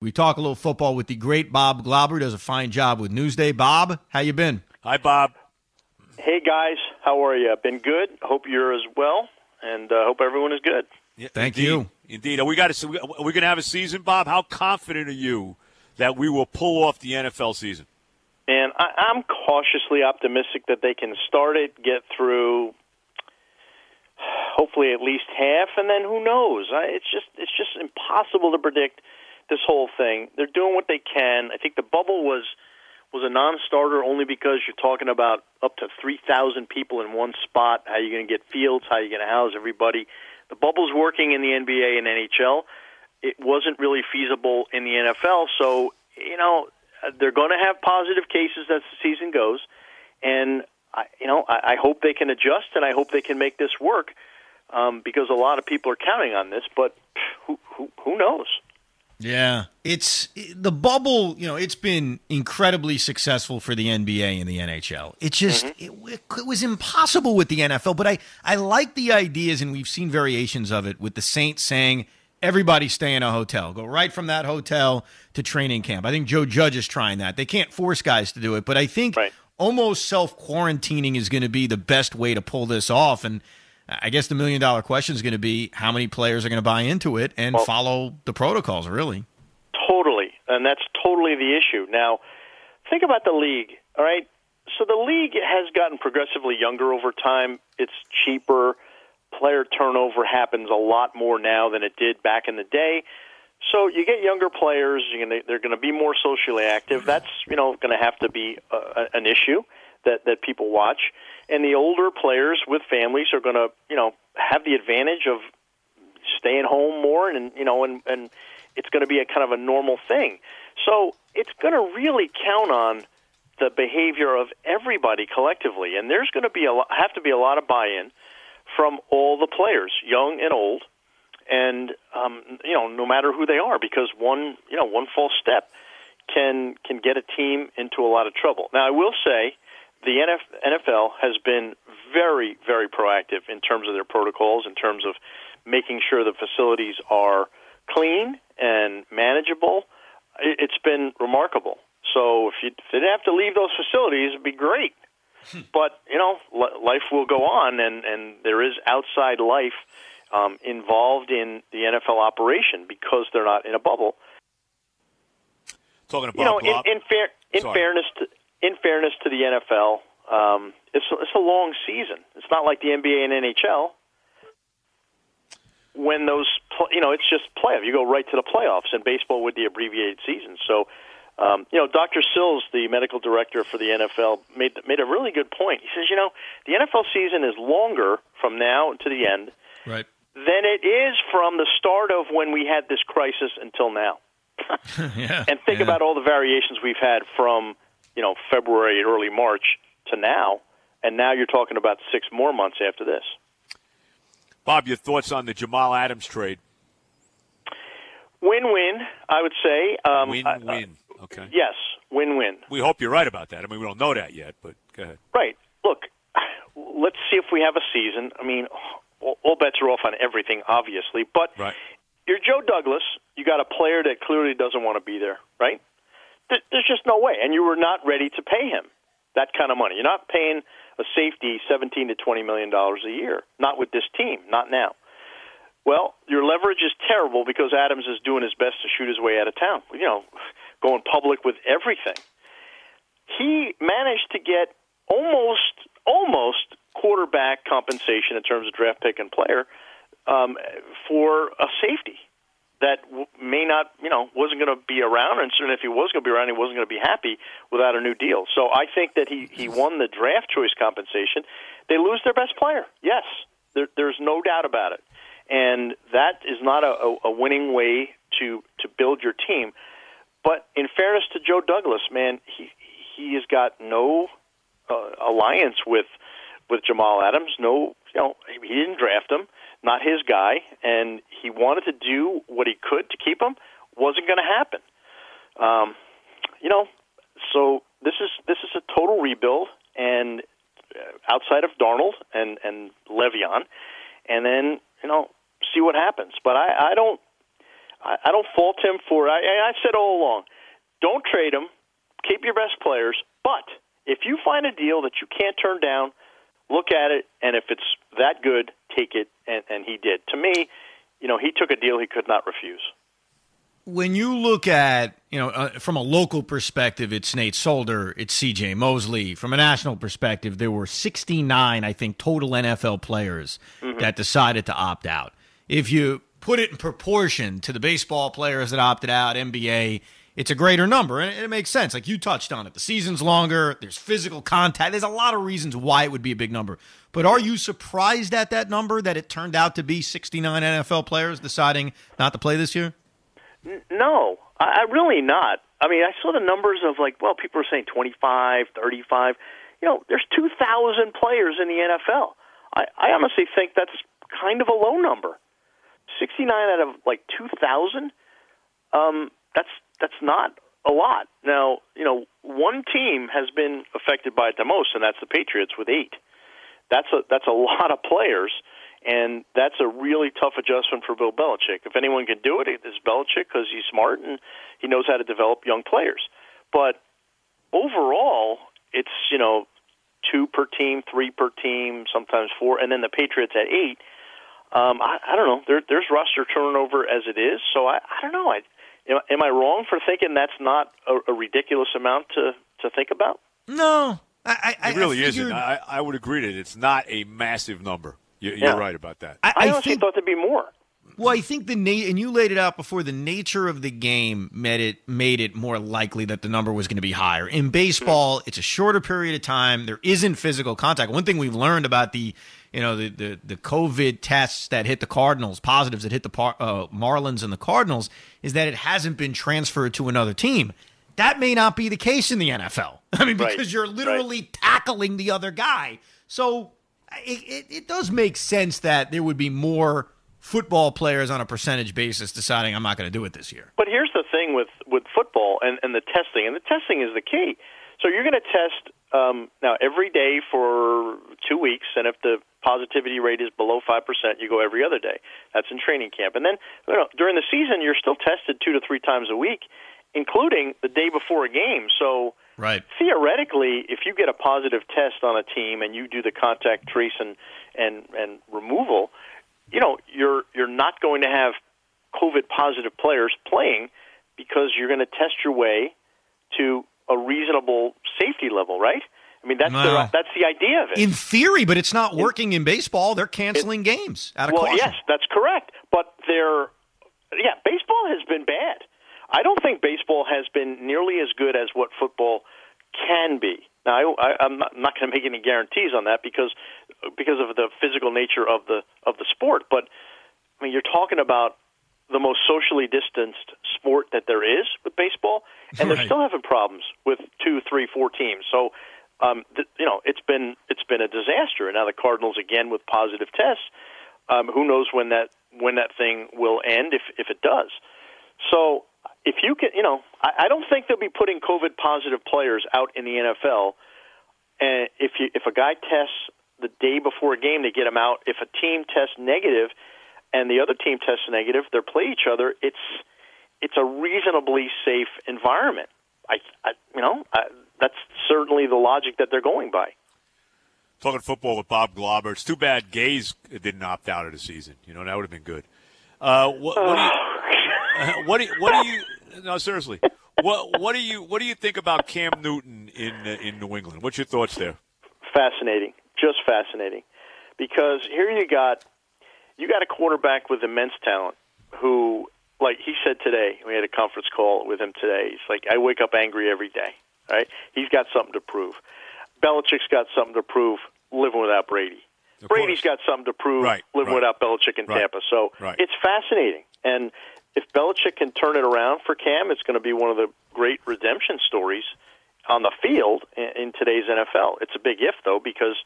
We talk a little football with the great Bob Glauber. Does a fine job with Newsday. Bob, how you been? Hi, Bob. Hey guys, how are you? Been good. Hope you're as well, and uh, hope everyone is good. Yeah, Thank indeed. you. Indeed. Are we got to, are we going to have a season, Bob? How confident are you that we will pull off the NFL season? And I, I'm cautiously optimistic that they can start it, get through, hopefully at least half, and then who knows? I, it's just it's just impossible to predict this whole thing. They're doing what they can. I think the bubble was was a non-starter only because you're talking about up to 3,000 people in one spot. How are you going to get fields? How are you going to house everybody? The bubble's working in the NBA and NHL. It wasn't really feasible in the NFL. So, you know, they're going to have positive cases as the season goes. And, I, you know, I, I hope they can adjust and I hope they can make this work um, because a lot of people are counting on this. But who, who, who knows? Yeah, it's the bubble. You know, it's been incredibly successful for the NBA and the NHL. It just Mm-hmm. it, it was impossible with the NFL. But I I like the ideas, and we've seen variations of it with the Saints saying everybody stay in a hotel, go right from that hotel to training camp. I think Joe Judge is trying that. They can't force guys to do it, but I think Right. almost self quarantining is going to be the best way to pull this off. And I guess the million dollar question is going to be how many players are going to buy into it and Well- follow the protocols. Really. Totally, and that's totally the issue. Now, think about the league. All right, so the league has gotten progressively younger over time. It's cheaper. Player turnover happens a lot more now than it did back in the day. So you get younger players. Gonna, they're going to be more socially active. That's you know going to have to be uh, an issue that that people watch. And the older players with families are going to you know have the advantage of staying home more and you know and and it's going to be a kind of a normal thing. So it's going to really count on the behavior of everybody collectively. And there's going to be a lot, have to be a lot of buy-in from all the players young and old. And um, you know no matter who they are because one you know one false step can can get a team into a lot of trouble. Now i will say the NFL has been very, very proactive in terms of their protocols, in terms of making sure the facilities are clean and manageable. It- It's been remarkable. So if you, if you didn't have to leave those facilities, it'd be great. but you know, life will go on, and and there is outside life um, involved in the NFL operation because they're not in a bubble Talking about you know, in, in fair in fairness to in fairness to the NFL, um, it's it's a long season. It's not like the NBA and NHL. When those, you know, it's just playoff. You go right to the playoffs in baseball with the abbreviated season. So, um, you know, Dr. Sills, the medical director for the NFL, made made a really good point. He says, you know, the NFL season is longer from now to the end Right. than it is from the start of when we had this crisis until now yeah. and think yeah. about all the variations we've had from you know February, early March to now, and now you're talking about six more months after this. Bob, your thoughts on the Jamal Adams trade? Win-win, I would say. Um, win I- I- win. Okay. yes, win-win. We hope you're right about that. I mean, we don't know that yet, but go ahead. Right. Look, let's see if we have a season. I mean, all, all bets are off on everything, obviously, but Right. you're Joe Douglas. You got a player that clearly doesn't want to be there, right? There- There's just no way, and you were not ready to pay him that kind of money. You're not paying a safety 17 to 20 million dollars a year. Not with this team. Not now. Well, your leverage is terrible because Adams is doing his best to shoot his way out of town. You know, going public with everything. He managed to get almost almost quarterback compensation in terms of draft pick and player um, for a safety that may not, you know, wasn't going to be around, and certainly if he was going to be around, he wasn't going to be happy without a new deal. So I think that he he won the draft choice compensation. They lose their best player, yes, there, there's no doubt about it, and that is not a, a, a winning way to to build your team. But in fairness to Joe Douglas, man, he he has got no uh, alliance with with Jamal Adams. No, you know, he didn't draft him, not his guy, and he wanted to do what he could to keep him. Wasn't going to happen. Um, you know, so this is this is a total rebuild, and uh, outside of Darnold and and Le'Veon, and then you know see what happens. But I, I don't. I, don't fault him for. I, I said all along, don't trade him. Keep your best players, but if you find a deal that you can't turn down, look at it, and if it's that good, take it. And, and he did. To me, you know, he took a deal he could not refuse when you look at you know uh, from a local perspective it's nate solder it's cj mosley from a national perspective there were 69 i think total nfl players mm-hmm. that decided to opt out if you put it in proportion to the baseball players that opted out nba it's a greater number and it makes sense like you touched on it the season's longer there's physical contact there's a lot of reasons why it would be a big number but are you surprised at that number that it turned out to be 69 nfl players deciding not to play this year no, I, I really not. I mean, I saw the numbers of like, well, people are saying 25, 35. You know, there's 2,000 players in the NFL. I, I honestly think that's kind of a low number. 69 out of like 2,000. Um, that's that's not a lot. Now, you know, one team has been affected by it the most, and that's the Patriots with eight. That's a that's a lot of players. And that's a really tough adjustment for Bill Belichick. If anyone can do it, it's Belichick because he's smart and he knows how to develop young players. But overall, it's, you know, two per team, three per team, sometimes four, and then the Patriots at eight. Um, I, I don't know. There, there's roster turnover as it is, so I, I don't know. I, am, am I wrong for thinking that's not a, a ridiculous amount to to think about? No, I, I, it really I isn't. I, I would agree that it's not a massive number. You're, yeah. right about that. I, I honestly think, thought there'd be more. Well, I think the na- and you laid it out before. The nature of the game made it made it more likely that the number was going to be higher. In baseball, it's a shorter period of time. There isn't physical contact. One thing we've learned about the you know the the, the COVID tests that hit the Cardinals, positives that hit the par- uh, Marlins and the Cardinals, is that it hasn't been transferred to another team. That may not be the case in the NFL. I mean, because right. you're literally right. tackling the other guy. So it, it, it does make sense that there would be more football players on a percentage basis deciding I'm not going to do it this year. But here's the thing with with football and and the testing, and the testing is the key. So you're going to test um, now every day for two weeks, and if the positivity rate is below five percent, you go every other day. That's in training camp, and then you know, during the season, you're still tested two to three times a week, including the day before a game. So Right. Theoretically, if you get a positive test on a team and you do the contact trace and and and removal, you know you're you're not going to have COVID positive players playing because you're going to test your way to a reasonable safety level, right? I mean that's the that's the idea of it. In theory, but it's not working in, in baseball. They're canceling it, games out of well, caution. yes, that's correct. But they're yeah, baseball has been bad. I don't think baseball has been nearly as good as what football can be. Now, I, I, I'm not, not going to make any guarantees on that because because of the physical nature of the of the sport. But I mean, you're talking about the most socially distanced sport that there is with baseball, and right. they're still having problems with two, three, four teams. So, um, th- you know, it's been it's been a disaster. And now the Cardinals again with positive tests. Um, who knows when that when that thing will end if if it does? So if you can, you know, I, I don't think they'll be putting COVID positive players out in the NFL. And if you if a guy tests the day before a game, they get them out. If a team tests negative and the other team tests negative, they play each other. It's it's a reasonably safe environment. I, I you know, I, that's certainly the logic that they're going by. Talking football with Bob Glauber. It's too bad Gase didn't opt out of the season. You know, that would have been good. Uh, what, what, do you, what do you, what do you no, seriously. what what do you what do you think about Cam Newton in in New England? What's your thoughts there? Fascinating, just fascinating, because here you got you got a quarterback with immense talent who, like he said today, we had a conference call with him today. He's like, I wake up angry every day. Right? He's got something to prove. Belichick's got something to prove living without Brady. Of Brady's course. got something to prove right, living right. without Belichick in right, Tampa. So it's fascinating. And if Belichick can turn it around for Cam, it's going to be one of the great redemption stories on the field in, in today's NFL. It's a big if though because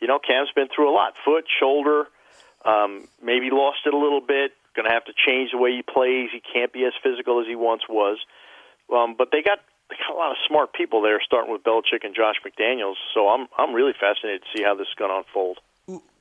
you know Cam's been through a lot: foot, shoulder, um, maybe lost it a little bit. Going to have to change the way he plays. He can't be as physical as he once was. Um, but they got they got a lot of smart people there, starting with Belichick and Josh McDaniels. So I'm I'm really fascinated to see how this is going to unfold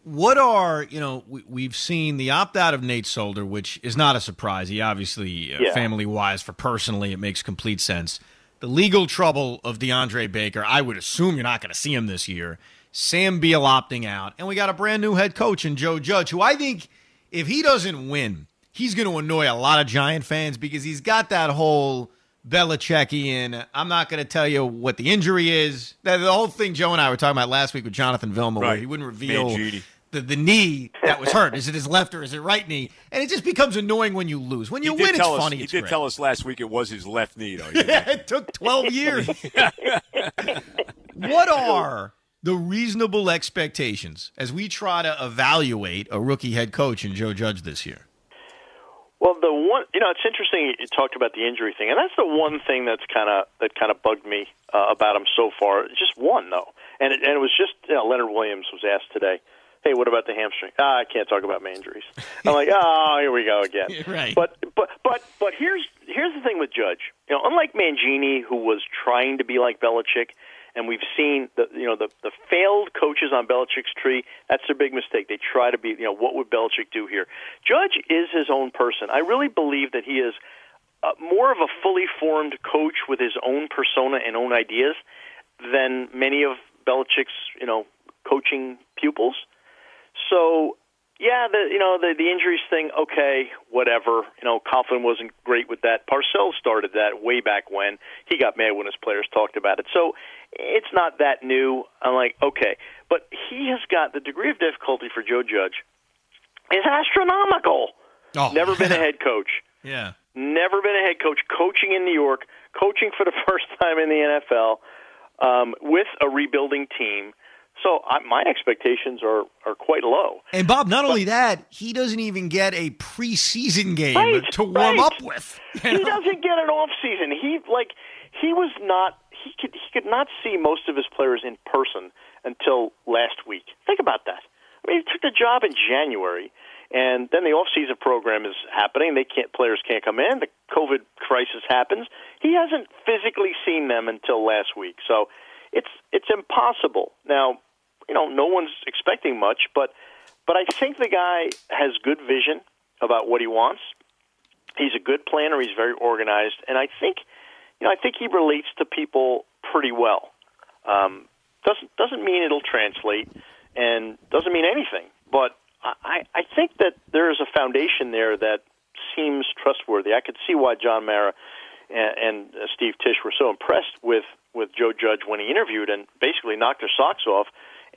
what are you know we, have seen the opt out of Nate Solder, which is not a surprise. He obviously uh, yeah. family wise for personally it makes complete sense. The legal trouble of DeAndre Baker, I would assume you're not going to see him this year. Sam Beal opting out, and we got a brand new head coach in Joe Judge, who I think if he doesn't win, he's going to annoy a lot of Giant fans because he's got that whole Belichickian. I'm not going to tell you what the injury is. The, the, whole thing Joe and I were talking about last week with Jonathan Vilma, right. where he wouldn't reveal the, the knee that was hurt. is it his left or is it right knee? And it just becomes annoying when you lose. When you win, it's us, funny. He it's did great. tell us last week it was his left knee, though. yeah, it took 12 years. what are the reasonable expectations as we try to evaluate a rookie head coach in Joe Judge this year? Well, the one you know, it's interesting you talked about the injury thing, and that's the one thing that's kind of that kind of bugged me uh, about him so far. Just one though, and it, and it was just you know, Leonard Williams was asked today, "Hey, what about the hamstring?" Ah, I can't talk about my injuries. I'm like, oh, here we go again. right. But but but but here's here's the thing with Judge. You know, unlike Mangini, who was trying to be like Belichick and we've seen the you know the the failed coaches on Belichick's tree. That's their big mistake. They try to be you know what would Belichick do here? Judge is his own person. I really believe that he is uh, more of a fully formed coach with his own persona and own ideas than many of Belichick's you know coaching pupils. So yeah, the you know the the injuries thing. Okay, whatever. You know, Coughlin wasn't great with that. Parcells started that way back when he got mad when his players talked about it. So it's not that new. I'm like, okay, but he has got the degree of difficulty for Joe Judge is astronomical. Oh, Never been a head coach. Yeah. Never been a head coach. Coaching in New York, coaching for the first time in the NFL um, with a rebuilding team. So I, my expectations are, are quite low. And Bob, not but, only that, he doesn't even get a preseason game right, to warm right. up with. He know? doesn't get an off season. He like he was not he could he could not see most of his players in person until last week. Think about that. I mean, he took the job in January, and then the off-season program is happening. They can't players can't come in. The COVID crisis happens. He hasn't physically seen them until last week, so it's it's impossible. Now, you know, no one's expecting much, but but I think the guy has good vision about what he wants. He's a good planner. He's very organized, and I think you know, I think he relates to people pretty well. Um, doesn't doesn't mean it'll translate, and doesn't mean anything. But I I think that there is a foundation there that seems trustworthy. I could see why John Mara and, and uh, Steve Tisch were so impressed with with Joe Judge when he interviewed and basically knocked their socks off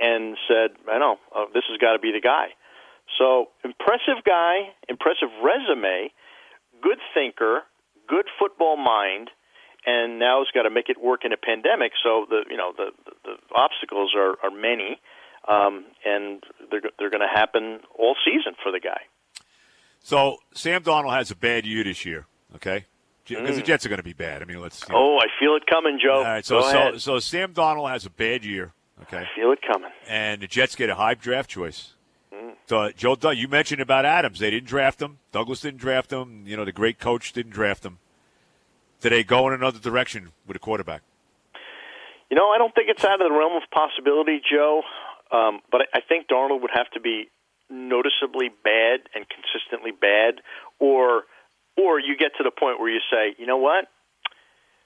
and said, "I know uh, this has got to be the guy." So impressive guy, impressive resume, good thinker, good football mind and now it's got to make it work in a pandemic. So the you know the the, the obstacles are are many, um, and they're they're going to happen all season for the guy. So Sam Darnold has a bad year this year. Okay. Because mm. the Jets are going to be bad. I mean, let's. You know. Oh, I feel it coming, Joe. All right, so so, so Sam Darnold has a bad year. Okay, I feel it coming. And the Jets get a high draft choice. Mm. So Joe, you mentioned about Adams. They didn't draft him. Douglas didn't draft him. You know, the great coach didn't draft him. Did they go in another direction with a quarterback? You know, I don't think it's out of the realm of possibility, Joe. Um, but I think Darnold would have to be noticeably bad and consistently bad, or or you get to the point where you say, you know what,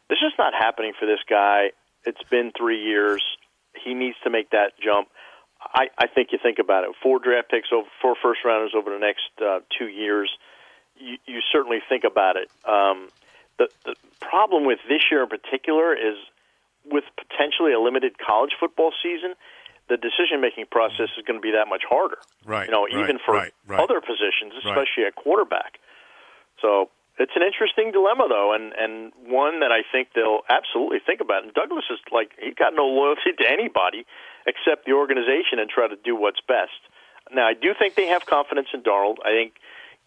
this is not happening for this guy. It's been three years. He needs to make that jump. I, I think you think about it. Four draft picks, over four first rounders over the next uh, two years. You, you certainly think about it. Um, the, the problem with this year in particular is with potentially a limited college football season, the decision making process is going to be that much harder. Right. You know, right, even for right, right. other positions, especially at quarterback. So it's an interesting dilemma, though, and and one that I think they'll absolutely think about. And Douglas is like he's got no loyalty to anybody except the organization and try to do what's best. Now, I do think they have confidence in Darnold. I think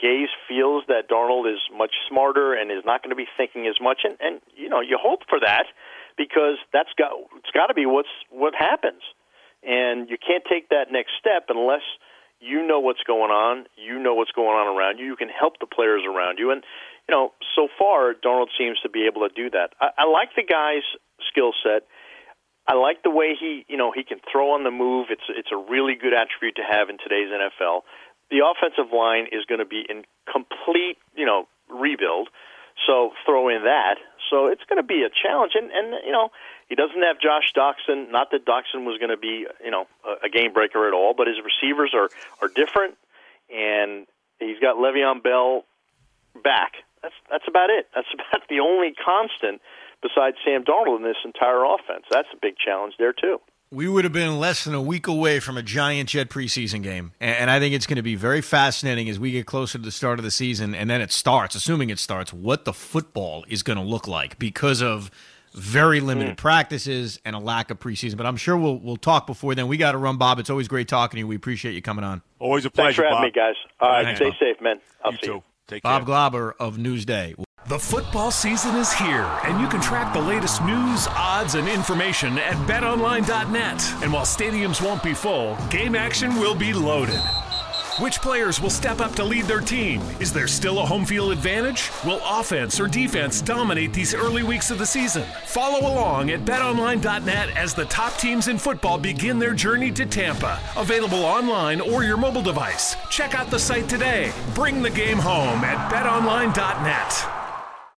Gase feels that Darnold is much smarter and is not going to be thinking as much, and, and you know you hope for that because that's got it's got to be what's what happens, and you can't take that next step unless you know what's going on, you know what's going on around you, you can help the players around you, and you know so far Darnold seems to be able to do that. I, I like the guy's skill set. I like the way he, you know, he can throw on the move. It's it's a really good attribute to have in today's NFL. The offensive line is going to be in complete, you know, rebuild. So throw in that. So it's going to be a challenge, and and you know he doesn't have Josh Doctson. Not that Doctson was going to be you know a, a game breaker at all, but his receivers are are different, and he's got Le'Veon Bell back. That's that's about it. That's about the only constant besides Sam Darnold in this entire offense. That's a big challenge there too. We would have been less than a week away from a giant Jet preseason game. And I think it's going to be very fascinating as we get closer to the start of the season and then it starts, assuming it starts, what the football is going to look like because of very limited mm. practices and a lack of preseason. But I'm sure we'll we'll talk before then. We got to run, Bob. It's always great talking to you. We appreciate you coming on. Always a pleasure. Thanks for having Bob. me, guys. All right, Thanks, stay Bob. safe, man. I'll you see too. you. Take Bob care. Glauber of Newsday. The football season is here, and you can track the latest news, odds, and information at betonline.net. And while stadiums won't be full, game action will be loaded. Which players will step up to lead their team? Is there still a home field advantage? Will offense or defense dominate these early weeks of the season? Follow along at betonline.net as the top teams in football begin their journey to Tampa. Available online or your mobile device. Check out the site today. Bring the game home at betonline.net.